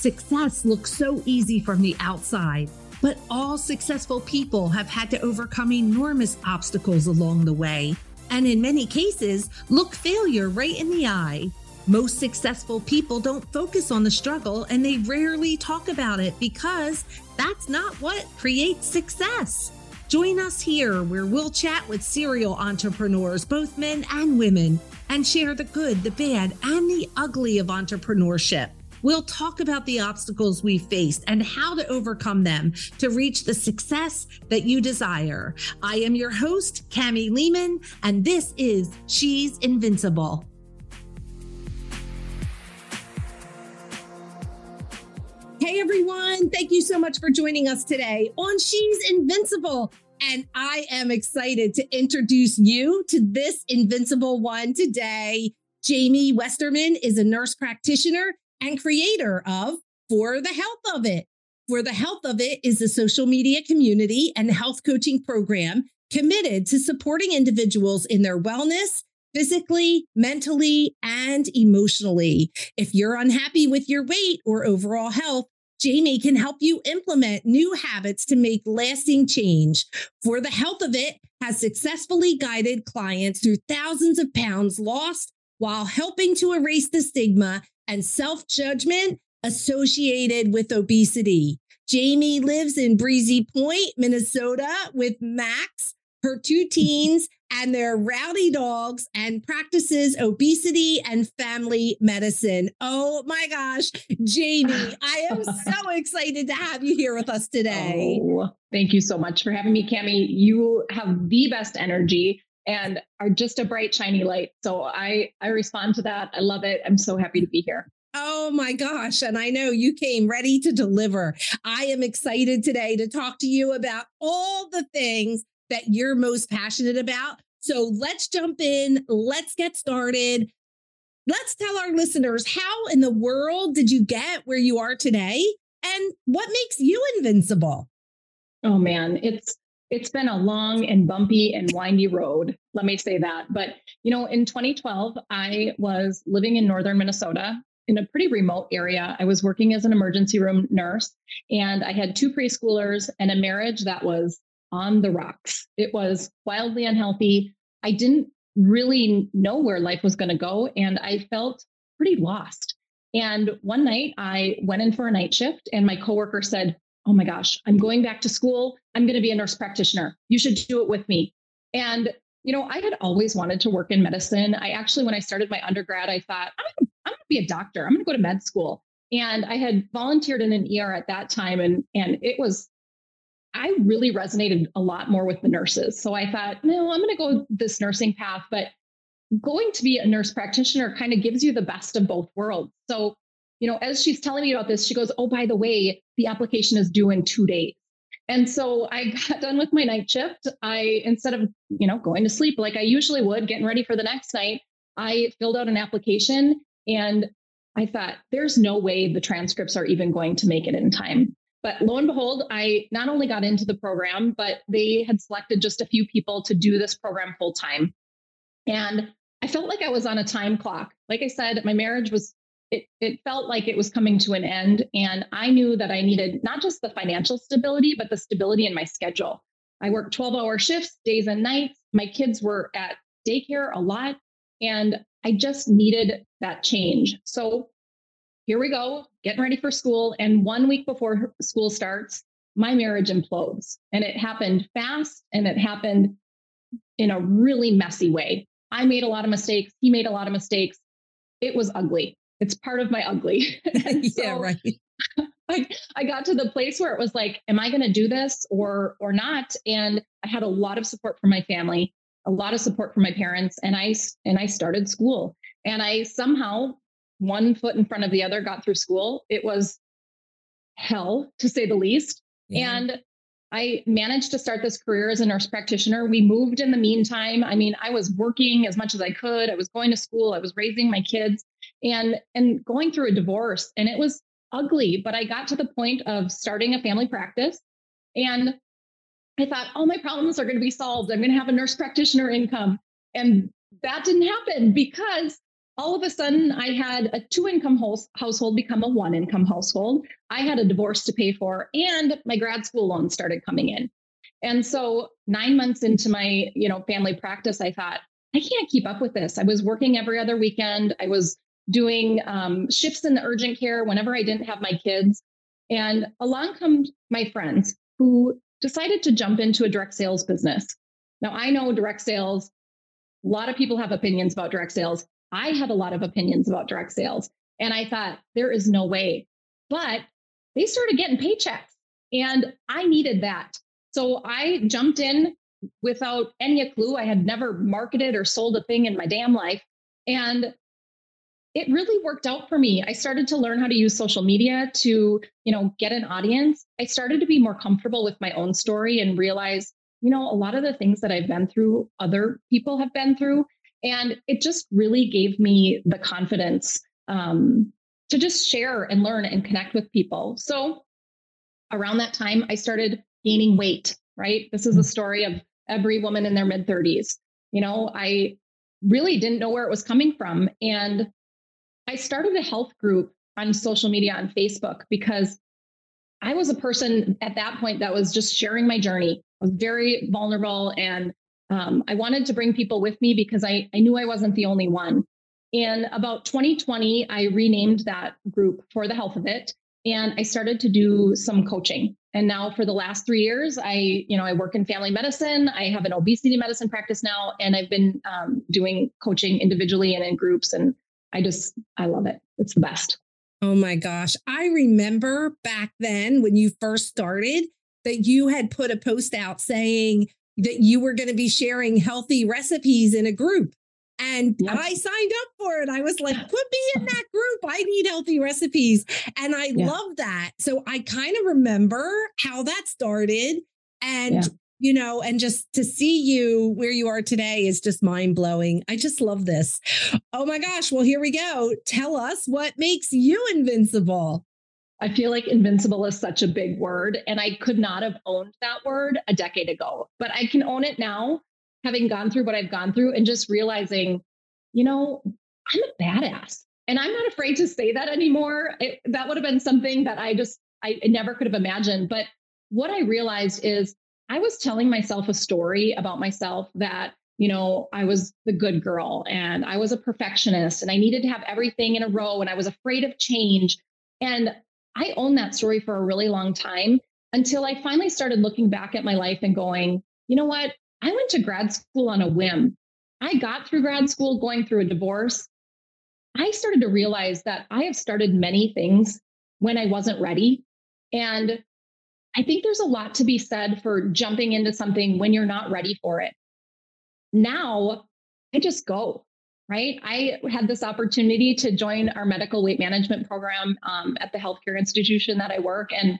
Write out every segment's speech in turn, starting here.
Success looks so easy from the outside, but all successful people have had to overcome enormous obstacles along the way, and in many cases, look failure right in the eye. Most successful people don't focus on the struggle and they rarely talk about it because that's not what creates success. Join us here where we'll chat with serial entrepreneurs, both men and women, and share the good, the bad, and the ugly of entrepreneurship. We'll talk about the obstacles we faced and how to overcome them to reach the success that you desire. I am your host, Kamie Lehmann, and this is She's Invincible. Hey everyone, thank you so much for joining us today on She's Invincible. And I am excited to introduce you to this invincible one today. Jamie Westerman is a nurse practitioner and creator of For the Health of It. For the Health of It is a social media community and health coaching program committed to supporting individuals in their wellness, physically, mentally, and emotionally. If you're unhappy with your weight or overall health, Jamie can help you implement new habits to make lasting change. For the Health of It has successfully guided clients through thousands of pounds lost while helping to erase the stigma and self judgment associated with obesity. Jamie lives in Breezy Point, Minnesota with Max, her two teens, and their rowdy dogs, and practices obesity and family medicine. Oh my gosh, Jamie, I am so excited to have you here with us today. Oh, thank you so much for having me, Kamie. You have the best energy and are just a bright, shiny light. So I I respond to that. I love it. I'm so happy to be here. Oh my gosh. And I know you came ready to deliver. I am excited today to talk to you about all the things that you're most passionate about. So let's jump in. Let's get started. Let's tell our listeners how in the world did you get where you are today and what makes you invincible? Oh man, it's it's been a long and bumpy and windy road. Let me say that. But, you know, in 2012, I was living in northern Minnesota in a pretty remote area. I was working as an emergency room nurse and I had two preschoolers and a marriage that was on the rocks. It was wildly unhealthy. I didn't really know where life was going to go and I felt pretty lost. And one night I went in for a night shift and my coworker said, oh my gosh, I'm going back to school. I'm going to be a nurse practitioner. You should do it with me. And, you know, I had always wanted to work in medicine. I actually, when I started my undergrad, I thought, I'm, I'm going to be a doctor. I'm going to go to med school. And I had volunteered in an ER at that time. And, and it was, I really resonated a lot more with the nurses. So I thought, no, I'm going to go this nursing path. But going to be a nurse practitioner kind of gives you the best of both worlds. So you know, as she's telling me about this, she goes, Oh, by the way, the application is due in two days. And so I got done with my night shift. I, instead of, you know, going to sleep like I usually would, getting ready for the next night, I filled out an application and I thought, there's no way the transcripts are even going to make it in time. But lo and behold, I not only got into the program, but they had selected just a few people to do this program full time. And I felt like I was on a time clock. Like I said, my marriage was it, it felt like it was coming to an end. And I knew that I needed not just the financial stability, but the stability in my schedule. I worked 12 hour shifts, days and nights. My kids were at daycare a lot. And I just needed that change. So here we go, getting ready for school. And one week before school starts, my marriage implodes. And it happened fast and it happened in a really messy way. I made a lot of mistakes. He made a lot of mistakes. It was ugly it's part of my ugly. yeah, right. I, I got to the place where it was like, am I going to do this or or not? And I had a lot of support from my family, a lot of support from my parents, and I and I started school. And I somehow one foot in front of the other got through school. It was hell to say the least. Yeah. And I managed to start this career as a nurse practitioner. We moved in the meantime. I mean, I was working as much as I could. I was going to school. I was raising my kids and and going through a divorce and it was ugly, but I got to the point of starting a family practice and I thought all my problems are going to be solved. I'm going to have a nurse practitioner income. And that didn't happen because all of a sudden I had a two income household become a one income household. I had a divorce to pay for and my grad school loan started coming in. And so 9 months into my, you know, family practice I thought I can't keep up with this. I was working every other weekend. I was doing um, shifts in the urgent care whenever I didn't have my kids. And along come my friends who decided to jump into a direct sales business. Now I know direct sales, a lot of people have opinions about direct sales. I had a lot of opinions about direct sales. And I thought, there is no way. But they started getting paychecks and I needed that. So I jumped in without any clue. I had never marketed or sold a thing in my damn life. And it really worked out for me. I started to learn how to use social media to, you know, get an audience. I started to be more comfortable with my own story and realize, you know, a lot of the things that I've been through, other people have been through. And it just really gave me the confidence um, to just share and learn and connect with people. So around that time, I started gaining weight, right? This is a mm. story of every woman in their mid 30s. You know, I really didn't know where it was coming from. And I started a health group on social media on Facebook because I was a person at that point that was just sharing my journey. I was very vulnerable and um, I wanted to bring people with me because I, I knew I wasn't the only one. In about 2020, I renamed that group for the health of it. And I started to do some coaching. And now for the last three years, I, you know, I work in family medicine. I have an obesity medicine practice now, and I've been um, doing coaching individually and in groups. And I just, I love it. It's the best. Oh my gosh. I remember back then when you first started that you had put a post out saying that you were going to be sharing healthy recipes in a group. And yep. I signed up for it. I was like, put me in that group. I need healthy recipes. And I yeah. love that. So I kind of remember how that started. And, yeah. You know, and just to see you where you are today is just mind blowing. I just love this. Oh my gosh. Well, here we go. Tell us what makes you invincible. I feel like invincible is such a big word, and I could not have owned that word a decade ago, but I can own it now, having gone through what I've gone through and just realizing, you know, I'm a badass. And I'm not afraid to say that anymore. It, that would have been something that I just, I never could have imagined. But what I realized is I was telling myself a story about myself that, you know, I was the good girl and I was a perfectionist and I needed to have everything in a row and I was afraid of change. And I owned that story for a really long time until I finally started looking back at my life and going, you know what? I went to grad school on a whim. I got through grad school going through a divorce. I started to realize that I have started many things when I wasn't ready. And I think there's a lot to be said for jumping into something when you're not ready for it. Now I just go right? I had this opportunity to join our medical weight management program um, at the healthcare institution that I work. And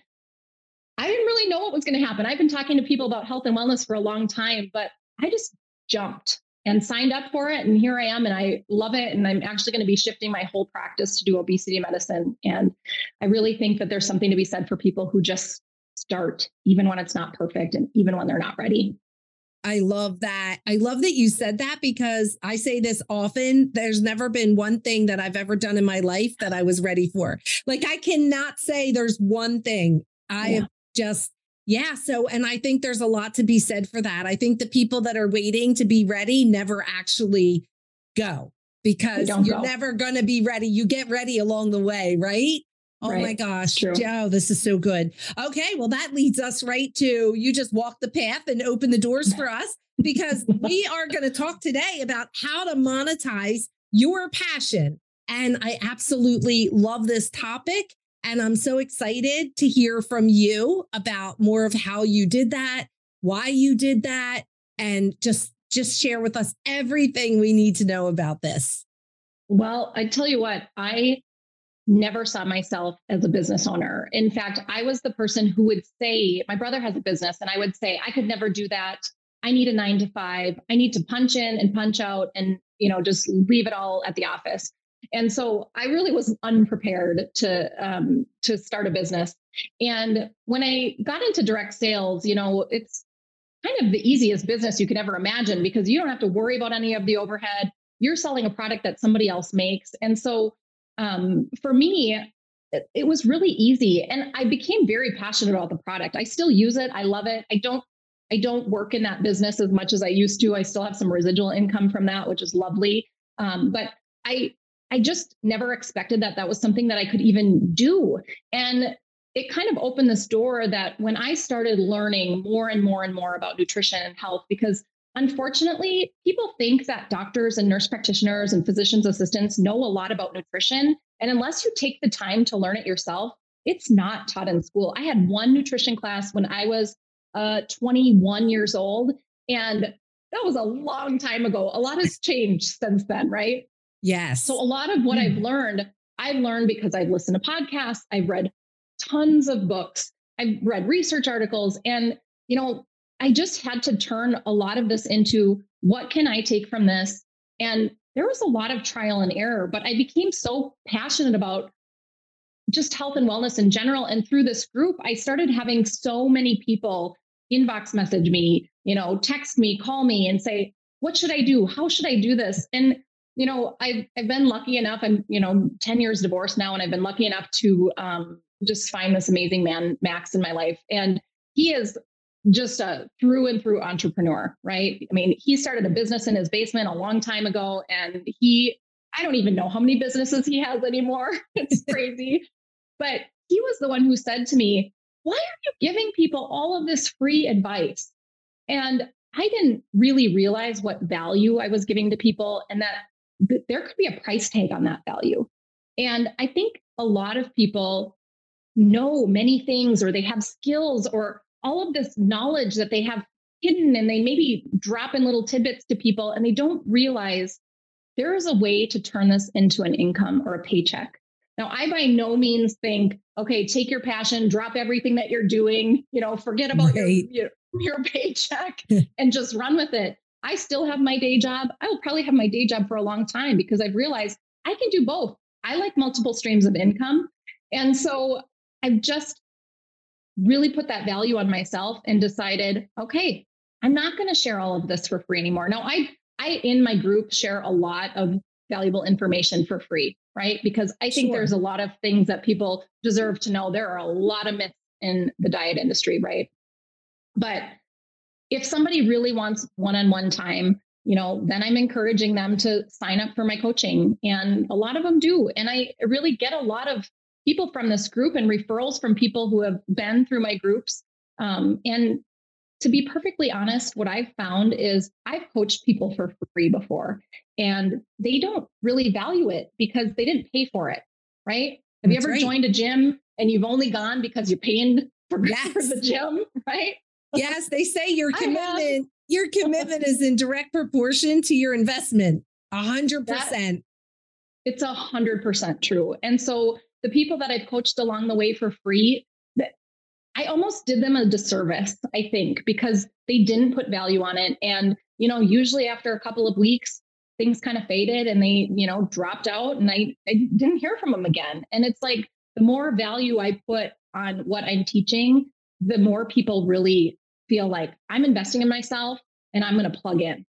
I didn't really know what was going to happen. I've been talking to people about health and wellness for a long time, but I just jumped and signed up for it. And here I am, and I love it. And I'm actually going to be shifting my whole practice to do obesity medicine. And I really think that there's something to be said for people who just start, even when it's not perfect and even when they're not ready. I love that. I love that you said that because I say this often. There's never been one thing that I've ever done in my life that I was ready for. Like I cannot say there's one thing. I yeah. just yeah, so and I think there's a lot to be said for that. I think the people that are waiting to be ready never actually go because you're go. never going to be ready. You get ready along the way, right? Oh right. my gosh. True. Joe, this is so good. Okay. Well, that leads us right to you just walk the path and open the doors for us because we are going to talk today about how to monetize your passion. And I absolutely love this topic. And I'm so excited to hear from you about more of how you did that, why you did that, and just just share with us everything we need to know about this. Well, I tell you what, I never saw myself as a business owner. In fact, I was the person who would say, my brother has a business, and I would say, I could never do that. I need a nine to five. I need to punch in and punch out and, you know, just leave it all at the office. And so I really was unprepared to um, to start a business. And when I got into direct sales, you know, it's kind of the easiest business you could ever imagine because you don't have to worry about any of the overhead. you're selling a product that somebody else makes. And so um, for me, it, was really easy. And I became very passionate about the product. I still use it. I love it. I don't I don't work in that business as much as I used to. I still have some residual income from that, which is lovely. Um, but I I just never expected that that was something that I could even do. And it kind of opened this door that when I started learning more and more and more about nutrition and health, because unfortunately, people think that doctors and nurse practitioners and physician's assistants know a lot about nutrition. And unless you take the time to learn it yourself, it's not taught in school. I had one nutrition class when I was uh, 21 years old, and that was a long time ago. A lot has changed since then, right? Yes. So a lot of what mm. I've learned, I've learned because I've listened to podcasts, I've read tons of books, I've read research articles, and you know, I just had to turn a lot of this into what can I take from this? And there was a lot of trial and error, but I became so passionate about just health and wellness in general. And through this group, I started having so many people inbox message me, you know, text me, call me and say, what should I do? How should I do this? And you know, I've I've been lucky enough. I'm you know 10 years divorced now, and I've been lucky enough to um, just find this amazing man, Max, in my life, and he is just a through and through entrepreneur, right? I mean, he started a business in his basement a long time ago, and he I don't even know how many businesses he has anymore. it's crazy, but he was the one who said to me, "Why are you giving people all of this free advice?" And I didn't really realize what value I was giving to people and that there could be a price tag on that value. And I think a lot of people know many things or they have skills or all of this knowledge that they have hidden and they maybe drop in little tidbits to people and they don't realize there is a way to turn this into an income or a paycheck. Now, I by no means think, okay, take your passion, drop everything that you're doing, you know, forget about right. your, your, your paycheck and just run with it. I still have my day job. I will probably have my day job for a long time because I've realized I can do both. I like multiple streams of income. And so I've just really put that value on myself and decided, okay, I'm not going to share all of this for free anymore. Now, I I in my group share a lot of valuable information for free, right? Because I think sure. there's a lot of things that people deserve to know. There are a lot of myths in the diet industry, right? But if somebody really wants one-on-one time you know then i'm encouraging them to sign up for my coaching and a lot of them do and i really get a lot of people from this group and referrals from people who have been through my groups um, and to be perfectly honest what i've found is i've coached people for free before and they don't really value it because they didn't pay for it right have That's you ever right. joined a gym and you've only gone because you're paying for, yes. for the gym right yes, they say your commitment, your commitment is in direct proportion to your investment. A hundred percent. It's a hundred percent true. And so the people that I've coached along the way for free, I almost did them a disservice, I think, because they didn't put value on it. And, you know, usually after a couple of weeks, things kind of faded and they, you know, dropped out and I, I didn't hear from them again. And it's like the more value I put on what I'm teaching, the more people really feel like I'm investing in myself and I'm going to plug in.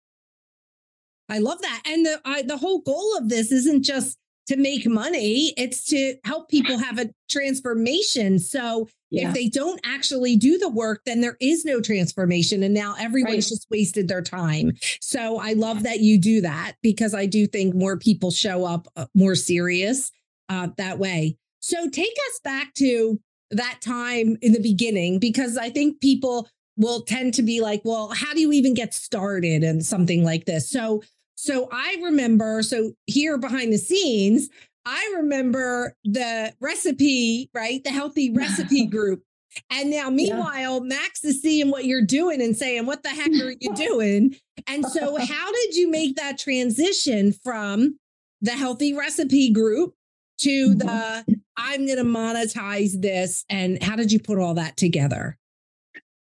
I love that. And the I, the whole goal of this isn't just to make money, it's to help people have a transformation. So yeah. if they don't actually do the work, then there is no transformation. And now everyone's right. just wasted their time. So I love that you do that because I do think more people show up uh, more serious uh, that way. So take us back to that time in the beginning because I think people will tend to be like, well, how do you even get started and something like this? So, so I remember, so here behind the scenes, I remember the recipe, right? The healthy recipe group. And now, meanwhile, yeah. Max is seeing what you're doing and saying, What the heck are you doing? And so, how did you make that transition from the healthy recipe group to mm-hmm. the I'm going to monetize this? And how did you put all that together?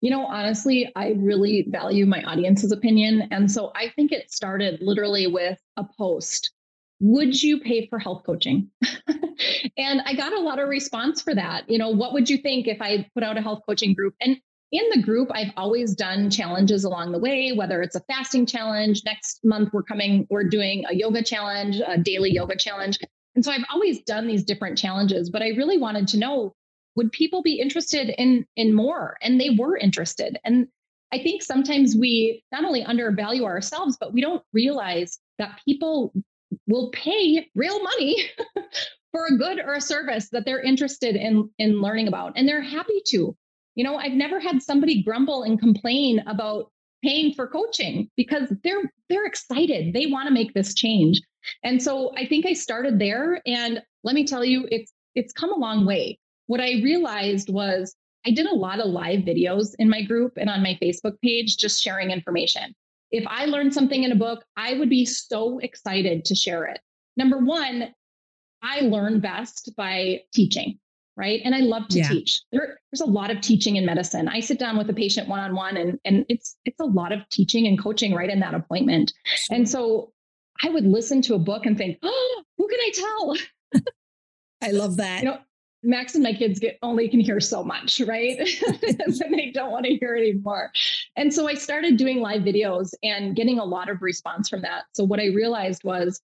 You know, honestly, I really value my audience's opinion. And so I think it started literally with a post Would you pay for health coaching? and I got a lot of response for that. You know, what would you think if I put out a health coaching group? And in the group, I've always done challenges along the way, whether it's a fasting challenge. Next month, we're coming, we're doing a yoga challenge, a daily yoga challenge. And so I've always done these different challenges, but I really wanted to know would people be interested in in more? And they were interested. And i think sometimes we not only undervalue ourselves but we don't realize that people will pay real money for a good or a service that they're interested in in learning about. And they're happy to. You know i've never had somebody grumble and complain about paying for coaching because they're they're excited. They want to make this change. And so i think i started there. And let me tell you it's it's come a long way what I realized was I did a lot of live videos in my group and on my Facebook page, just sharing information. If I learned something in a book, I would be so excited to share it. Number one, I learn best by teaching, right? And I love to yeah. teach. There, there's a lot of teaching in medicine. I sit down with a patient one on one, and and it's it's a lot of teaching and coaching right in that appointment. And so I would listen to a book and think, oh, who can I tell? I love that. You know, Max and my kids get only can hear so much, right? and they don't want to hear anymore. And so I started doing live videos and getting a lot of response from that. So what I realized was,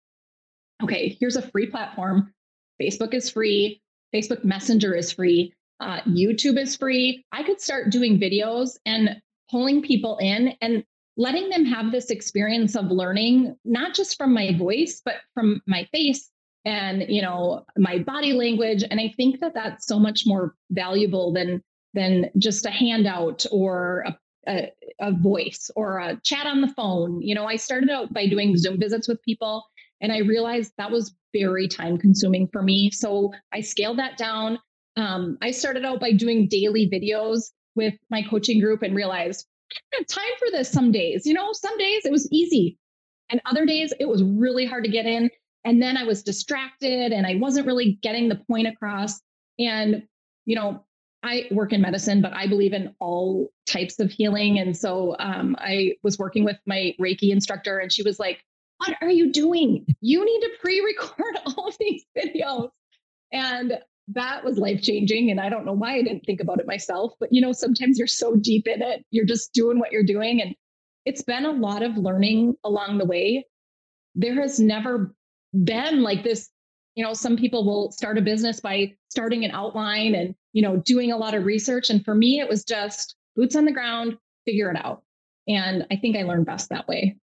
okay, here's a free platform. Facebook is free. Facebook Messenger is free. Uh, YouTube is free. I could start doing videos and pulling people in and letting them have this experience of learning, not just from my voice, but from my face and you know my body language and i think that that's so much more valuable than than just a handout or a, a, a, voice or a chat on the phone. You know i started out by doing zoom visits with people and i realized that was very time consuming for me. So i scaled that down. Um, i started out by doing daily videos with my coaching group and realized time for this some days. You know some days it was easy and other days it was really hard to get in and then I was distracted and I wasn't really getting the point across. And, you know, I work in medicine, but I believe in all types of healing. And so um, I was working with my Reiki instructor, and she was like, What are you doing? You need to pre record all of these videos. And that was life changing. And I don't know why I didn't think about it myself, but you know, sometimes you're so deep in it, you're just doing what you're doing. And it's been a lot of learning along the way. There has never been like this you know some people will start a business by starting an outline and you know doing a lot of research. And for me it was just boots on the ground figure it out. And i think i learned best that way.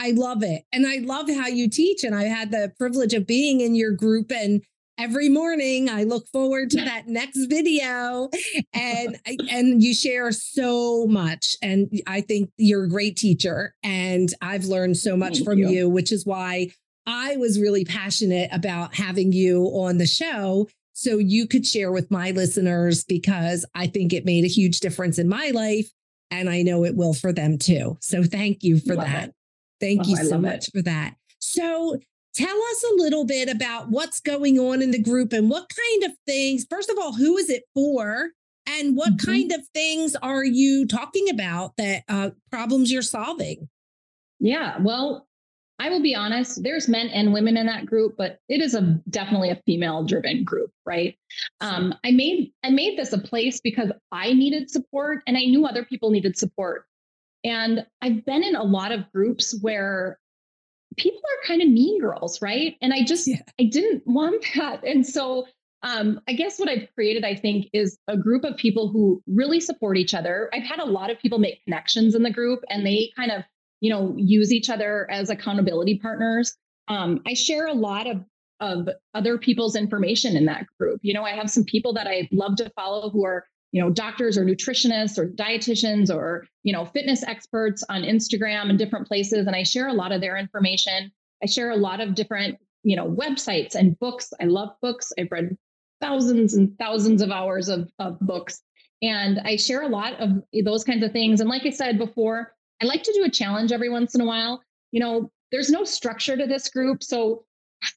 I love it. And i love how you teach. And i had the privilege of being in your group. And every morning i look forward to that next video. And and you share so much. And i think you're a great teacher. And i've learned so much Thank from you. you which is why I was really passionate about having you on the show so you could share with my listeners because I think it made a huge difference in my life and I know it will for them too. So thank you for love that. It. Thank oh, you so much it. for that. So tell us a little bit about what's going on in the group and what kind of things, first of all, who is it for? And what mm-hmm. kind of things are you talking about that uh, problems you're solving? Yeah, well, I will be honest, there's men and women in that group, but it is a definitely a female driven group, right? Um, I made I made this a place because I needed support and I knew other people needed support. And I've been in a lot of groups where people are kind of mean girls, right? And I just yeah. I didn't want that. And so um, I guess what I've created, I think, is a group of people who really support each other. I've had a lot of people make connections in the group and they kind of you know, use each other as accountability partners. Um, I share a lot of of other people's information in that group. You know, I have some people that I love to follow who are, you know, doctors or nutritionists or dietitians or, you know, fitness experts on Instagram and different places. And I share a lot of their information. I share a lot of different, you know, websites and books. I love books. I've read thousands and thousands of hours of, of books. And I share a lot of those kinds of things. And like I said before, I like to do a challenge every once in a while. You know, there's no structure to this group. So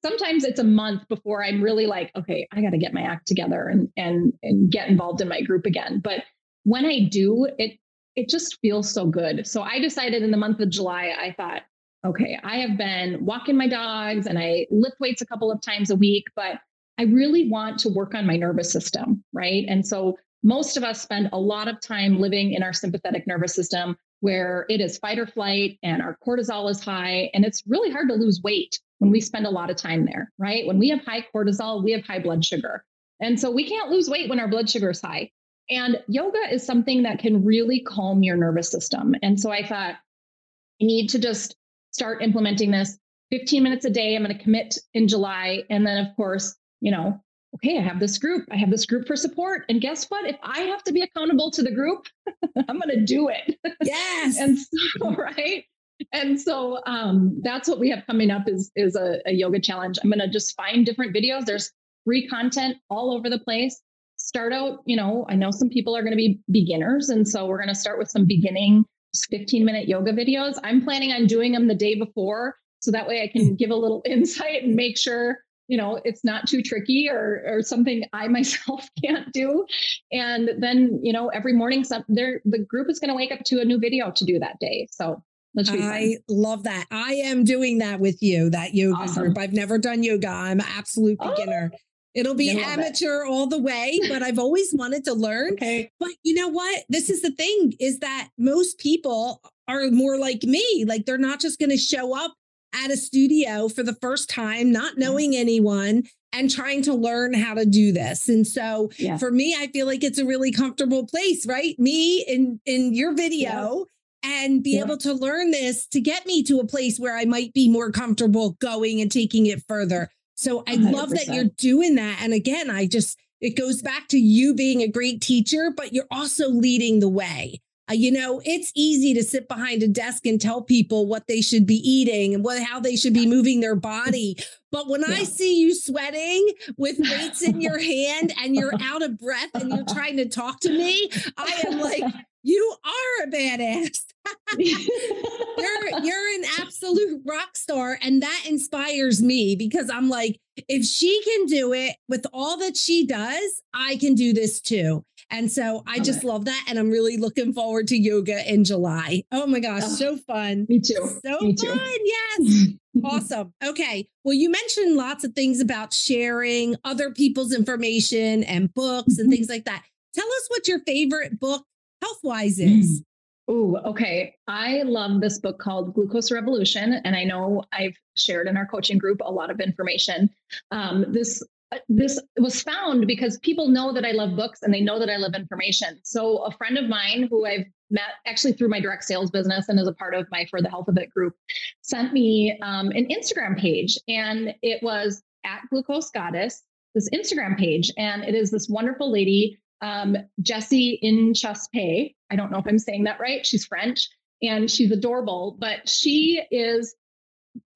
sometimes it's a month before I'm really like, okay, I got to get my act together and and and get involved in my group again. But when I do, it it just feels so good. So I decided in the month of July, I thought, okay, I have been walking my dogs and I lift weights a couple of times a week, but I really want to work on my nervous system, right? And so most of us spend a lot of time living in our sympathetic nervous system where it is fight or flight and our cortisol is high. And it's really hard to lose weight when we spend a lot of time there, right? When we have high cortisol, we have high blood sugar. And so we can't lose weight when our blood sugar is high. And yoga is something that can really calm your nervous system. And so I thought, I need to just start implementing this 15 minutes a day. I'm going to commit in July. And then, of course, you know, okay, I have this group. I have this group for support. And guess what? If I have to be accountable to the group, I'm going to do it. Yes. and so, right. And so um, that's what we have coming up is, is a, a yoga challenge. I'm going to just find different videos. There's free content all over the place. Start out, you know, I know some people are going to be beginners. And so we're going to start with some beginning 15 minute yoga videos. I'm planning on doing them the day before. So that way I can give a little insight and make sure you know it's not too tricky or or something i myself can't do and then you know every morning some there the group is going to wake up to a new video to do that day so I love that. I am doing that with you, that yoga awesome. group. I've never done yoga. I'm an absolute oh, beginner. Oh, It'll be amateur it. all the way, but I've always wanted to learn. Okay. But you know what? This is the thing is that most people are more like me. Like they're not just going to show up at a studio for the first time, not knowing anyone and trying to learn how to do this. And so yeah. for me, I feel like it's a really comfortable place, right? Me in in your video yeah. and be able to learn this to get me to a place where I might be more comfortable going and taking it further. So I 100%. love that you're doing that. And again, I just it goes back to you being a great teacher, but you're also leading the way. Uh, you know, it's easy to sit behind a desk and tell people what they should be eating and what how they should be moving their body. But when yeah. I see you sweating with weights in your hand and you're out of breath and you're trying to talk to me, I am like, you are a badass. you're you're an absolute rock star and that inspires me because I'm like if she can do it with all that she does, I can do this too. And so I just love that. And I'm really looking forward to yoga in July. Oh my gosh, oh, so fun. Me too. So me fun. Too. Yes. awesome. Okay. Well, you mentioned lots of things about sharing other people's information and books and mm-hmm. things like that. Tell us what your favorite book health wise is. Oh, okay. I love this book called Glucose Revolution. And I know I've shared in our coaching group a lot of information. Um, this this was found because people know that I love books and they know that I love information. So a friend of mine who I've met actually through my direct sales business and as a part of my For the Health of It group sent me um, an Instagram page and it was at Glucose Goddess, this Instagram page. And it is this wonderful lady, um, Jessie Inchauspé. I don't know if I'm saying that right. She's French and she's adorable, but she is,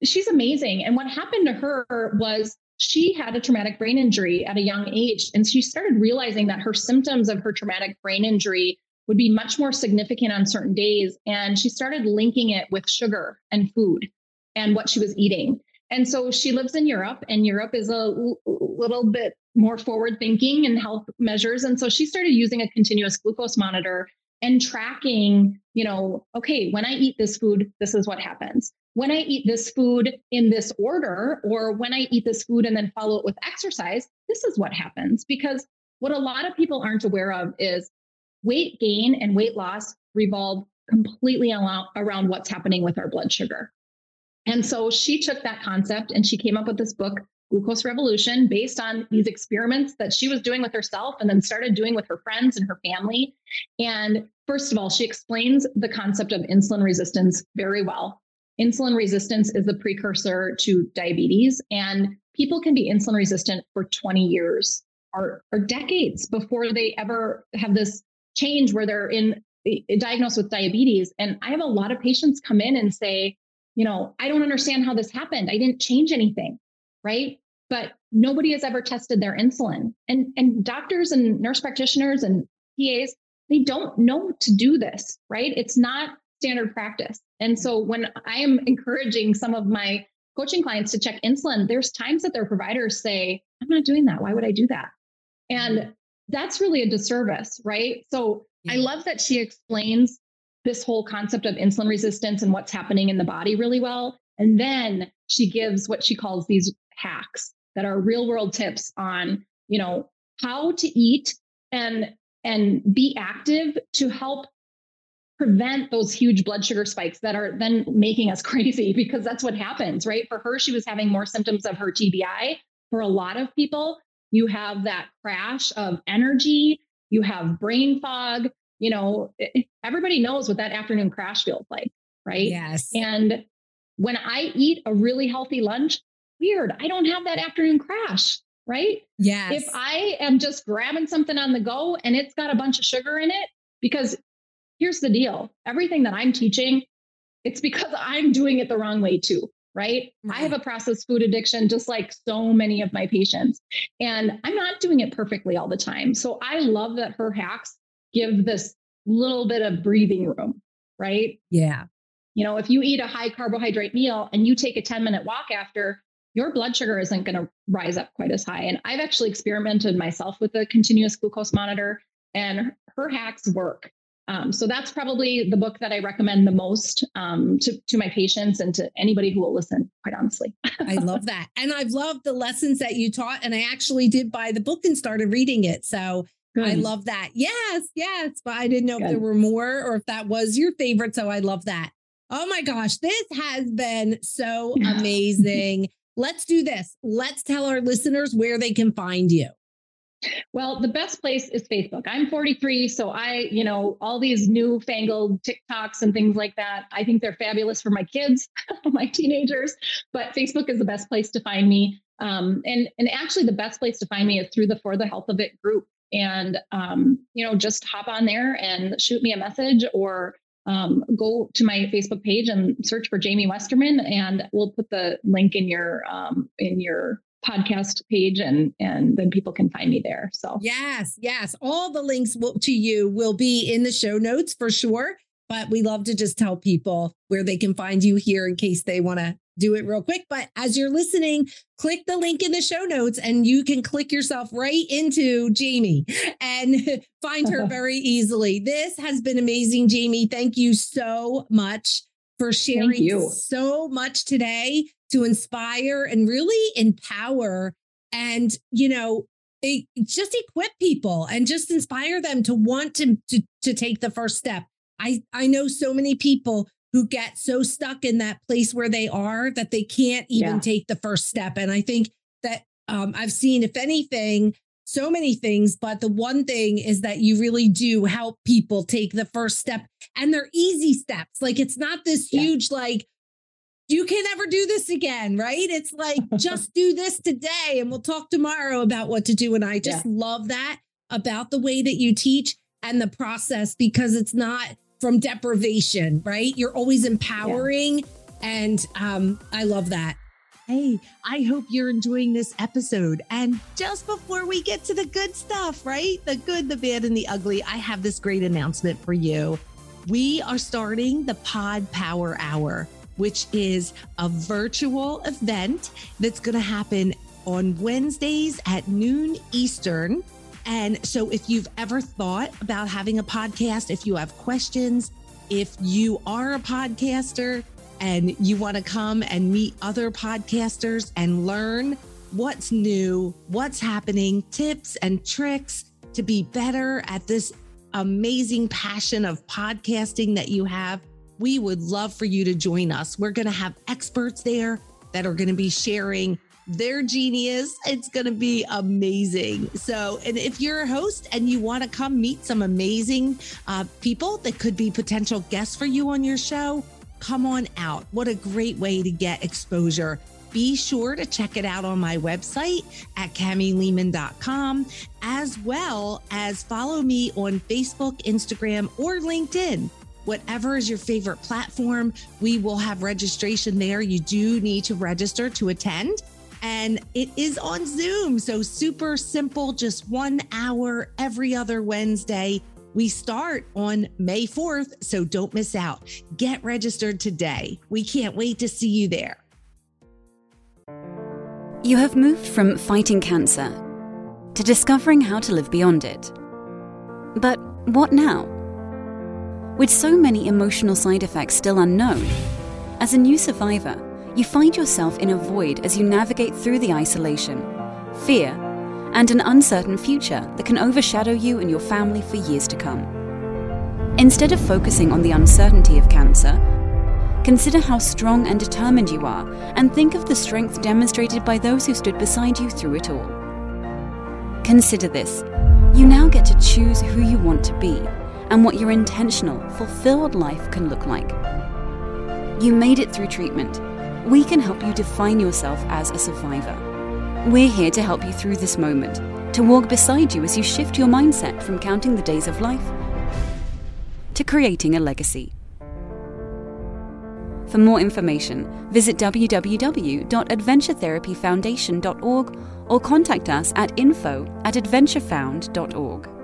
she's amazing. And what happened to her was she had a traumatic brain injury at a young age. And she started realizing that her symptoms of her traumatic brain injury would be much more significant on certain days. And she started linking it with sugar and food and what she was eating. And so she lives in Europe, and Europe is a l- little bit more forward thinking in health measures. And so she started using a continuous glucose monitor and tracking, you know, okay, when I eat this food, this is what happens when I eat this food in this order, or when I eat this food and then follow it with exercise, this is what happens. Because what a lot of people aren't aware of is weight gain and weight loss revolve completely around what's happening with our blood sugar. And so she took that concept and she came up with this book, Glucose Revolution, based on these experiments that she was doing with herself and then started doing with her friends and her family. And first of all, she explains the concept of insulin resistance very well insulin resistance is the precursor to diabetes, and people can be insulin resistant for 20 years or, or decades before they ever have this change where they're in eh, diagnosed with diabetes. And I have a lot of patients come in and say, you know, I don't understand how this happened. I didn't change anything, right? But nobody has ever tested their insulin. And and doctors and nurse practitioners and PAs, they don't know to do this, right? It's not standard practice. And so when I am encouraging some of my coaching clients to check insulin, there's times that their providers say, I'm not doing that. Why would I do that? And mm-hmm. that's really a disservice, right? So yeah. I love that she explains this whole concept of insulin resistance and what's happening in the body really well. And then she gives what she calls these hacks that are real world tips on, you know, how to eat and and be active to help prevent those huge blood sugar spikes that are then making us crazy because that's what happens, right? For her, she was having more symptoms of her TBI. For a lot of people, you have that crash of energy, you have brain fog. You know, everybody knows what that afternoon crash feels like, right? Yes. And when I eat a really healthy lunch, weird, I don't have that afternoon crash, right? Yes. If I am just grabbing something on the go and it's got a bunch of sugar in it, because here's the deal everything that I'm teaching, it's because I'm doing it the wrong way too. Right? right? I have a processed food addiction, just like so many of my patients. And I'm not doing it perfectly all the time. So I love that her hacks give this little bit of breathing room. Right? Yeah. You know, if you eat a high carbohydrate meal and you take a 10 minute walk after, your blood sugar isn't going to rise up quite as high. And I've actually experimented myself with a continuous glucose monitor, and her hacks work. Um, so that's probably the book that I recommend the most um, to, to my patients and to anybody who will listen, quite honestly. I love that. And I've loved the lessons that you taught. And I actually did buy the book and started reading it. So Good. I love that. Yes, yes. But I didn't know Good. if there were more or if that was your favorite. So I love that. Oh my gosh, this has been so amazing. Let's do this. Let's tell our listeners where they can find you. Well, the best place is Facebook. I'm 43, so I, you know, all these newfangled TikToks and things like that, I think they're fabulous for my kids, my teenagers. But Facebook is the best place to find me. Um, and and actually, the best place to find me is through the For the Health of It group. And um, you know, just hop on there and shoot me a message or um, go to my Facebook page and search for Jamie Westerman, and we'll put the link in your um, in your podcast page and and then people can find me there. So yes yes. All the links will, to you will be in the show notes for sure but we love to just tell people where they can find you here in case they want to do it real quick. But as you're listening click the link in the show notes and you can click yourself right into jamie and find her very easily. This has been amazing jamie. Thank you so much for sharing so much today to inspire and really empower and, you know, it, just equip people and just inspire them to want to, to, to take the first step. I, I know so many people who get so stuck in that place where they are that they can't even yeah. take the first step. And I think that um, I've seen, if anything, so many things, but the one thing is that you really do help people take the first step and they're easy steps. Like it's not this yeah. huge, like, you can never do this again, right? It's like, just do this today and we'll talk tomorrow about what to do. And I just yeah. love that about the way that you teach and the process because it's not from deprivation, right? You're always empowering. Yeah. And um, I love that. Hey, I hope you're enjoying this episode. And just before we get to the good stuff, right? The good, the bad, and the ugly, I have this great announcement for you. We are starting the Pod Power Hour which is a virtual event that's going to happen on Wednesdays at noon Eastern. And so, if you've ever thought about having a podcast, if you have questions, if you are a podcaster and you want to come and meet other podcasters and learn what's new, what's happening, tips and tricks to be better at this amazing passion of podcasting that you have, we would love for you to join us. We're going to have experts there that are going to be sharing their genius. It's going to be amazing. So, and if you're a host and you want to come meet some amazing uh, people that could be potential guests for you on your show, come on out. What a great way to get exposure. Be sure to check it out on my website at kamielehmann.com, as well as follow me on Facebook, Instagram, or LinkedIn whatever is your favorite platform. We will have registration there. You do need to register to attend. And it is on Zoom. So super simple, just one hour every other Wednesday. We start on May 4th, so don't miss out. Get registered today. We can't wait to see you there. You have moved from fighting cancer to discovering how to live beyond it. But what now? With so many emotional side effects still unknown, as a new survivor, you find yourself in a void as you navigate through the isolation, fear, and an uncertain future that can overshadow you and your family for years to come. Instead of focusing on the uncertainty of cancer, consider how strong and determined you are and think of the strength demonstrated by those who stood beside you through it all. Consider this you now get to choose who you want to be and what your intentional, fulfilled life can look like. You made it through treatment. We can help you define yourself as a survivor. We're here to help you through this moment, to walk beside you as you shift your mindset from counting the days of life to creating a legacy. For more information, visit www.adventuretherapyfoundation.org or contact us at info at adventurefound.org.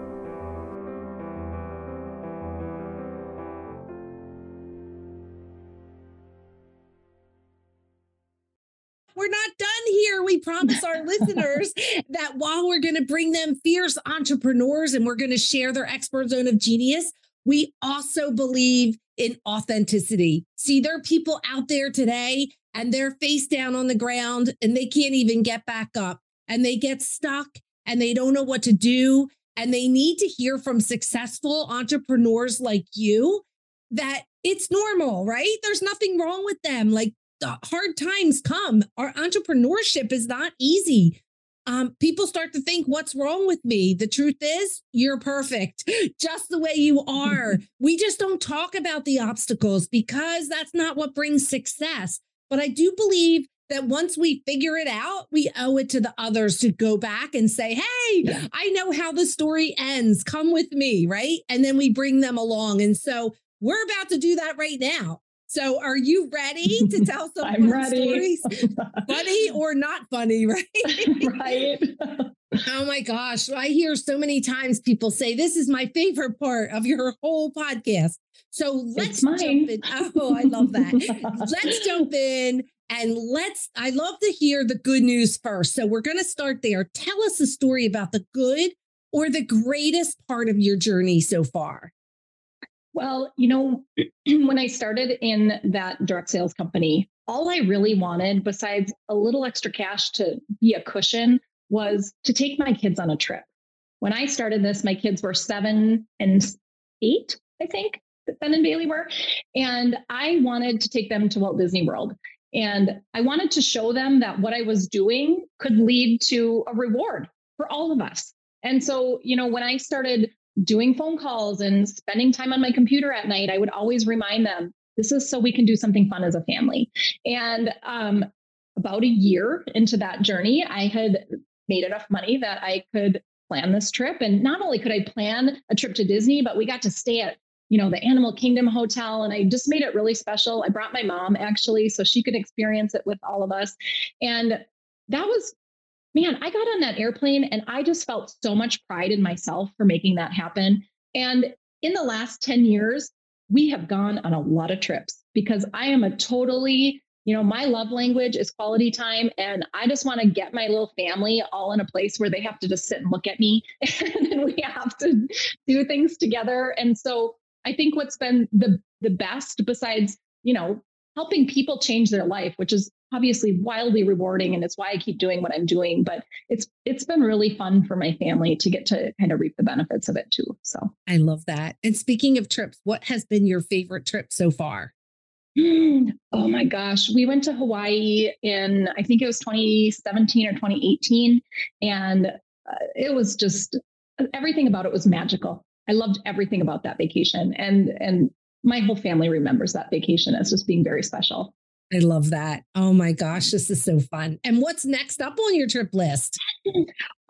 We promise our listeners that while we're going to bring them fierce entrepreneurs and we're going to share their expert zone of genius, we also believe in authenticity. See, there are people out there today and they're face down on the ground and they can't even get back up and they get stuck and they don't know what to do. And they need to hear from successful entrepreneurs like you that it's normal, right? There's nothing wrong with them. Like hard times come. Our entrepreneurship is not easy. Um, people start to think, what's wrong with me? The truth is, you're perfect just the way you are. we just don't talk about the obstacles because that's not what brings success. But I do believe that once we figure it out, we owe it to the others to go back and say, Hey, yeah. I know how the story ends. Come with me. Right. And then we bring them along. And so we're about to do that right now. So are you ready to tell some I'm ready. stories? funny or not funny, right? right. oh my gosh. I hear so many times people say this is my favorite part of your whole podcast. So let's jump in. Oh, I love that. let's jump in and let's I love to hear the good news first. So we're going to start there. Tell us a story about the good or the greatest part of your journey so far. Well, you know, when I started in that direct sales company, all I really wanted, besides a little extra cash to be a cushion, was to take my kids on a trip. When I started this, my kids were seven and eight, I think, Ben and Bailey were. And I wanted to take them to Walt Disney World. And I wanted to show them that what I was doing could lead to a reward for all of us. And so, you know, when I started doing phone calls and spending time on my computer at night, I would always remind them this is so we can do something fun as a family. And um, about a year into that journey, I had made enough money that I could plan this trip. And not only could I plan a trip to Disney, but we got to stay at you know the animal kingdom hotel and i just made it really special i brought my mom actually so she could experience it with all of us and that was man, I got on that airplane and I just felt so much pride in myself for making that happen. And in the last 10 years, we have gone on a lot of trips because I am a totally, you know, my love language is quality time. And I just want to get my little family all in a place where they have to just sit and look at me and we have to do things together. And so I think what's been the the best besides, you know, helping people change their life, which is obviously wildly rewarding and it's why I keep doing what I'm doing, but it's it's been really fun for my family to get to kind of reap the benefits of it too. So I love that. And speaking of trips, what has been your favorite trip so far? Oh my gosh, we went to Hawaii in I think it was 2017 or 2018 and uh, it was just everything about it was magical. I loved everything about that vacation and and my whole family remembers that vacation as just being very special. I love that. Oh my gosh, this is so fun. And what's next up on your trip list?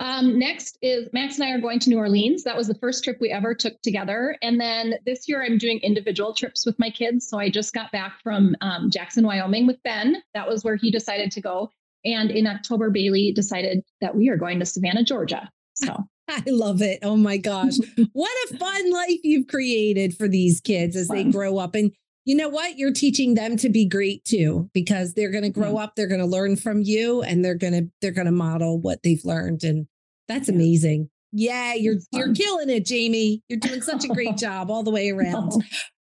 Um, next is Max and I are going to New Orleans. That was the first trip we ever took together. And then this year I'm doing individual trips with my kids. So I just got back from um, Jackson, Wyoming with Ben. That was where he decided to go. And in October, Bailey decided that we are going to Savannah, Georgia. So I love it. Oh my gosh. what a fun life you've created for these kids as fun. they grow up. And you know what? You're teaching them to be great too, because they're going to grow yeah. up, they're going to learn from you and they're going to, they're going to model what they've learned. And that's yeah. amazing. Yeah, you're you're killing it, Jamie. You're doing such a great job all the way around.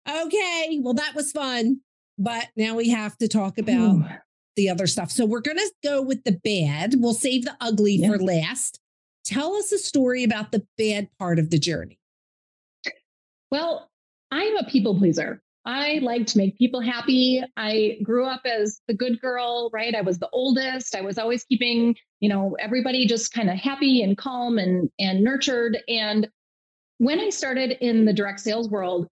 Okay, well that was fun, but now we have to talk about the other stuff. So we're going to go with the bad. We'll save the ugly yeah. for last. Tell us a story about the bad part of the journey. Well, I'm a people pleaser. I like to make people happy. I grew up as the good girl, right? I was the oldest. I was always keeping, you know, everybody just kind of happy and calm and and nurtured. And when I started in the direct sales world,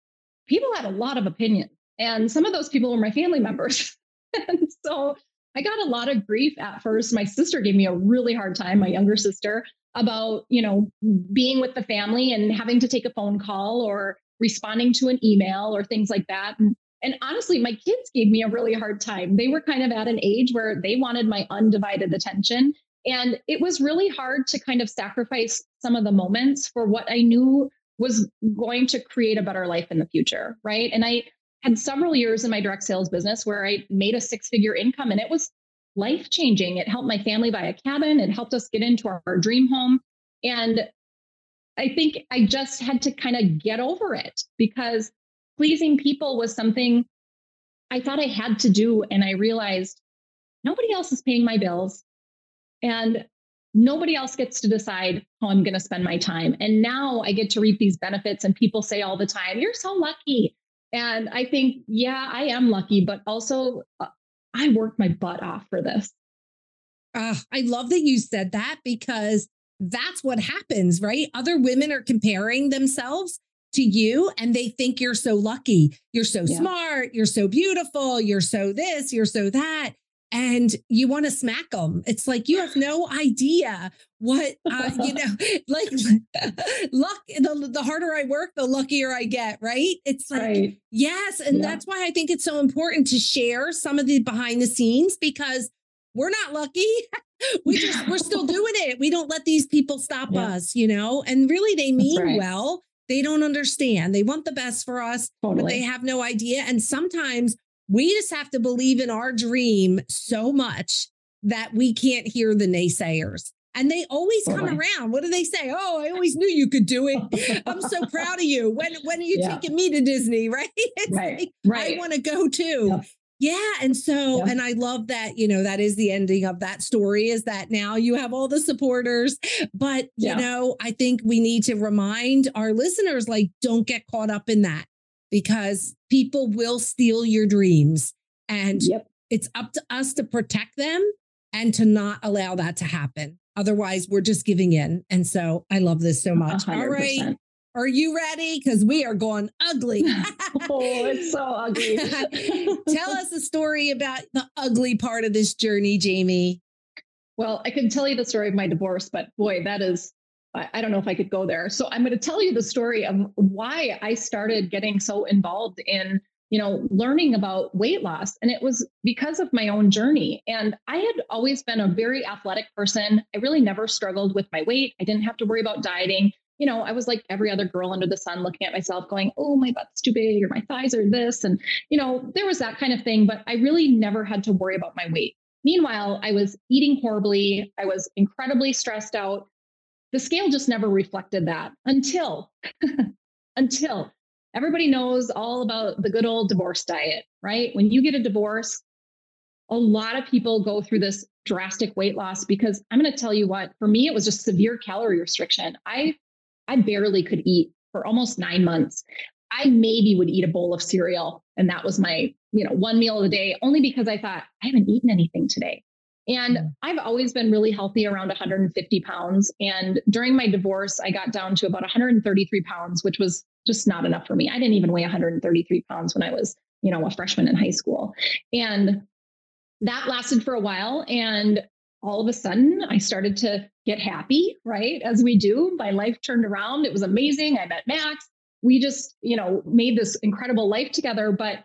people had a lot of opinions. And some of those people were my family members. and so I got a lot of grief at first. My sister gave me a really hard time, my younger sister, about, you know, being with the family and having to take a phone call or responding to an email or things like that. And, and honestly, my kids gave me a really hard time. They were kind of at an age where they wanted my undivided attention. And it was really hard to kind of sacrifice some of the moments for what I knew was going to create a better life in the future. Right. And I had several years in my direct sales business where I made a six figure income and it was life changing. It helped my family buy a cabin, it helped us get into our, our dream home. And I think I just had to kind of get over it because pleasing people was something I thought I had to do. And I realized nobody else is paying my bills and nobody else gets to decide how I'm going to spend my time. And now I get to reap these benefits. And people say all the time, You're so lucky. And I think, yeah, I am lucky, but also uh, I worked my butt off for this. Uh, I love that you said that because that's what happens, right? Other women are comparing themselves to you and they think you're so lucky. You're so yeah. smart. You're so beautiful. You're so this, you're so that. And you want to smack them. It's like you have no idea what, uh, you know, like luck. The, the harder I work, the luckier I get, right? It's like, right. yes. And yeah. that's why I think it's so important to share some of the behind the scenes because we're not lucky. we just we're still doing it. We don't let these people stop yeah. us, you know. And really, they mean right. well. They don't understand. They want the best for us, totally. but they have no idea. And sometimes we just have to believe in our dream so much that we can't hear the naysayers. And they always totally. come around. What do they say? Oh, I always knew you could do it. I'm so proud of you. When when are you yeah. taking me to Disney? Right? It's right. Like, right. I want to go too. Yeah. And so, yeah. and I love that, you know, that is the ending of that story is that now you have all the supporters. But, yeah. you know, I think we need to remind our listeners like, don't get caught up in that because people will steal your dreams. And yep. it's up to us to protect them and to not allow that to happen. Otherwise, we're just giving in. And so I love this so much. 100%. All right. Are you ready? Because we are going ugly. oh, it's so ugly. tell us a story about the ugly part of this journey, Jamie. Well, I can tell you the story of my divorce, but boy, that is, I, don't know if I could go there. So I'm going to tell you the story of why I started getting so involved in, you know, learning about weight loss. And it was because of my own journey. And I had always been a very athletic person. I really never struggled with my weight. I didn't have to worry about dieting you know, I was like every other girl under the sun looking at myself going, oh, my butt's too big or my thighs are this. And, you know, there was that kind of thing, but I really never had to worry about my weight. Meanwhile, I was eating horribly. I was incredibly stressed out. The scale just never reflected that until, until everybody knows all about the good old divorce diet, right? When you get a divorce, a lot of people go through this drastic weight loss because I'm going to tell you what, for me, it was just severe calorie restriction. I I barely could eat for almost nine months. I maybe would eat a bowl of cereal. And that was my, you know, one meal of the day, only because I thought I haven't eaten anything today. And mm. I've always been really healthy around 150 pounds. And during my divorce, I got down to about 133 pounds, which was just not enough for me. I didn't even weigh 133 pounds when I was, you know, a freshman in high school. And that lasted for a while. And all of a sudden I started to get happy, right? As we do. My life turned around. It was amazing. I met Max. We just, you know, made this incredible life together. But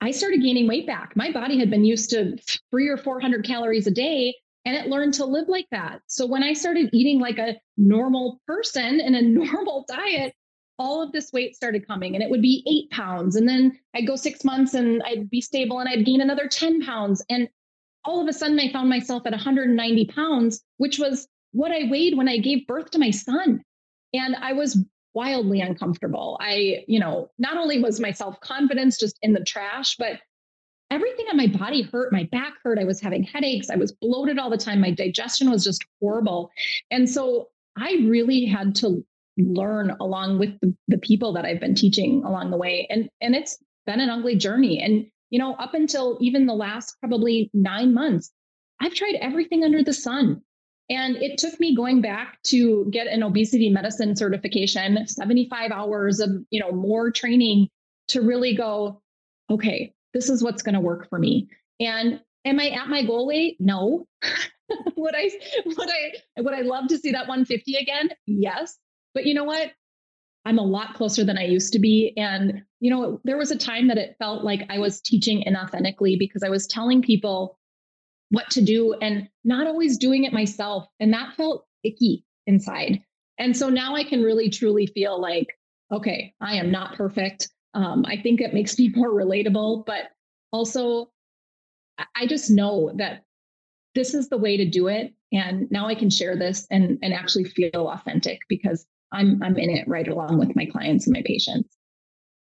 I started gaining weight back. My body had been used to three or 400 calories a day and it learned to live like that. So when I started eating like a normal person in a normal diet, all of this weight started coming and it would be eight pounds. And then I'd go six months and I'd be stable and I'd gain another 10 pounds. And all of a sudden I found myself at 190 pounds, which was what I weighed when I gave birth to my son. And I was wildly uncomfortable. I, you know, not only was my self confidence just in the trash, but everything on my body hurt. My back hurt. I was having headaches. I was bloated all the time. My digestion was just horrible. And so I really had to learn along with the, the people that I've been teaching along the way. And and it's been an ugly journey. And you know, up until even the last probably nine months, I've tried everything under the sun. And it took me going back to get an obesity medicine certification, 75 hours of, you know, more training to really go, okay, this is what's going to work for me. And am I at my goal weight? No. would I would I would I love to see that 150 again? Yes. But you know what? I'm a lot closer than I used to be. And, you know, there was a time that it felt like I was teaching inauthentically because I was telling people what to do and not always doing it myself. And that felt icky inside. And so now I can really truly feel like, okay, I am not perfect. Um, I think it makes me more relatable, but also I just know that this is the way to do it. And now I can share this and, and actually feel authentic because I'm I'm in it right along with my clients and my patients.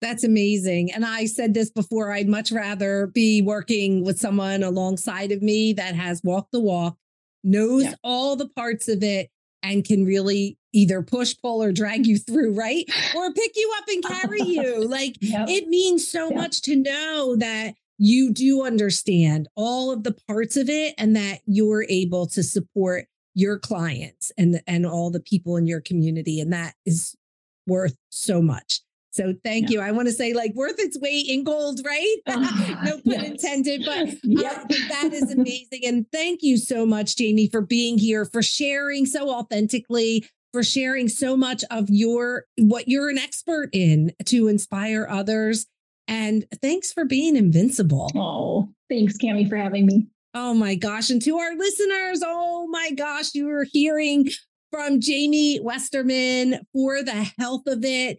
That's amazing. And I said this before I'd much rather be working with someone alongside of me that has walked the walk, knows yeah. all the parts of it, and can really either push, pull, or drag you through, right? Or pick you up and carry you. Like yep. it means so yep. much to know that you do understand all of the parts of it and that you're able to support your clients and and all the people in your community and that is worth so much so thank yeah. you. I want to say like worth its weight in gold, right? Uh, no pun yes. intended, but, yep. uh, but that is amazing. and thank you so much, Jamie, for being here, for sharing so authentically, for sharing so much of your what you're an expert in to inspire others. And thanks for being invincible. Oh, thanks, Kamie, for having me. Oh my gosh. And to our listeners, oh my gosh, you are hearing from Jamie Westerman for the health of it.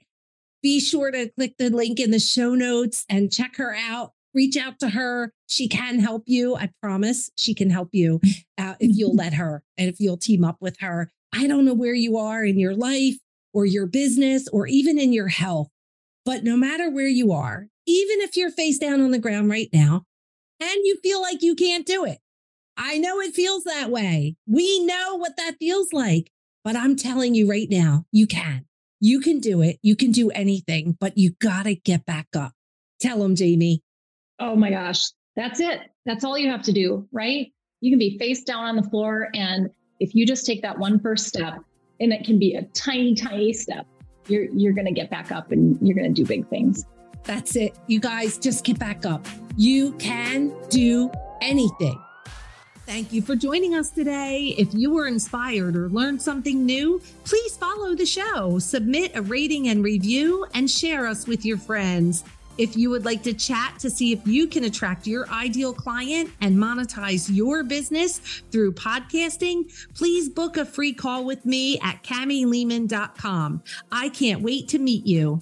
Be sure to click the link in the show notes and check her out. Reach out to her. She can help you. I promise she can help you uh, if you'll let her and if you'll team up with her. I don't know where you are in your life or your business or even in your health, but no matter where you are, even if you're face down on the ground right now, and you feel like you can't do it. I know it feels that way. We know what that feels like, but I'm telling you right now, you can. You can do it. You can do anything, but you got to get back up. Tell them, Jamie. Oh my gosh. That's it. That's all you have to do, right? You can be face down on the floor. And if you just take that one first step, and it can be a tiny, tiny step, you're, you're going to get back up and you're going to do big things. That's it. You guys just get back up. You can do anything. Thank you for joining us today. If you were inspired or learned something new, please follow the show, submit a rating and review, and share us with your friends. If you would like to chat to see if you can attract your ideal client and monetize your business through podcasting, please book a free call with me at kamielehmann.com. I can't wait to meet you.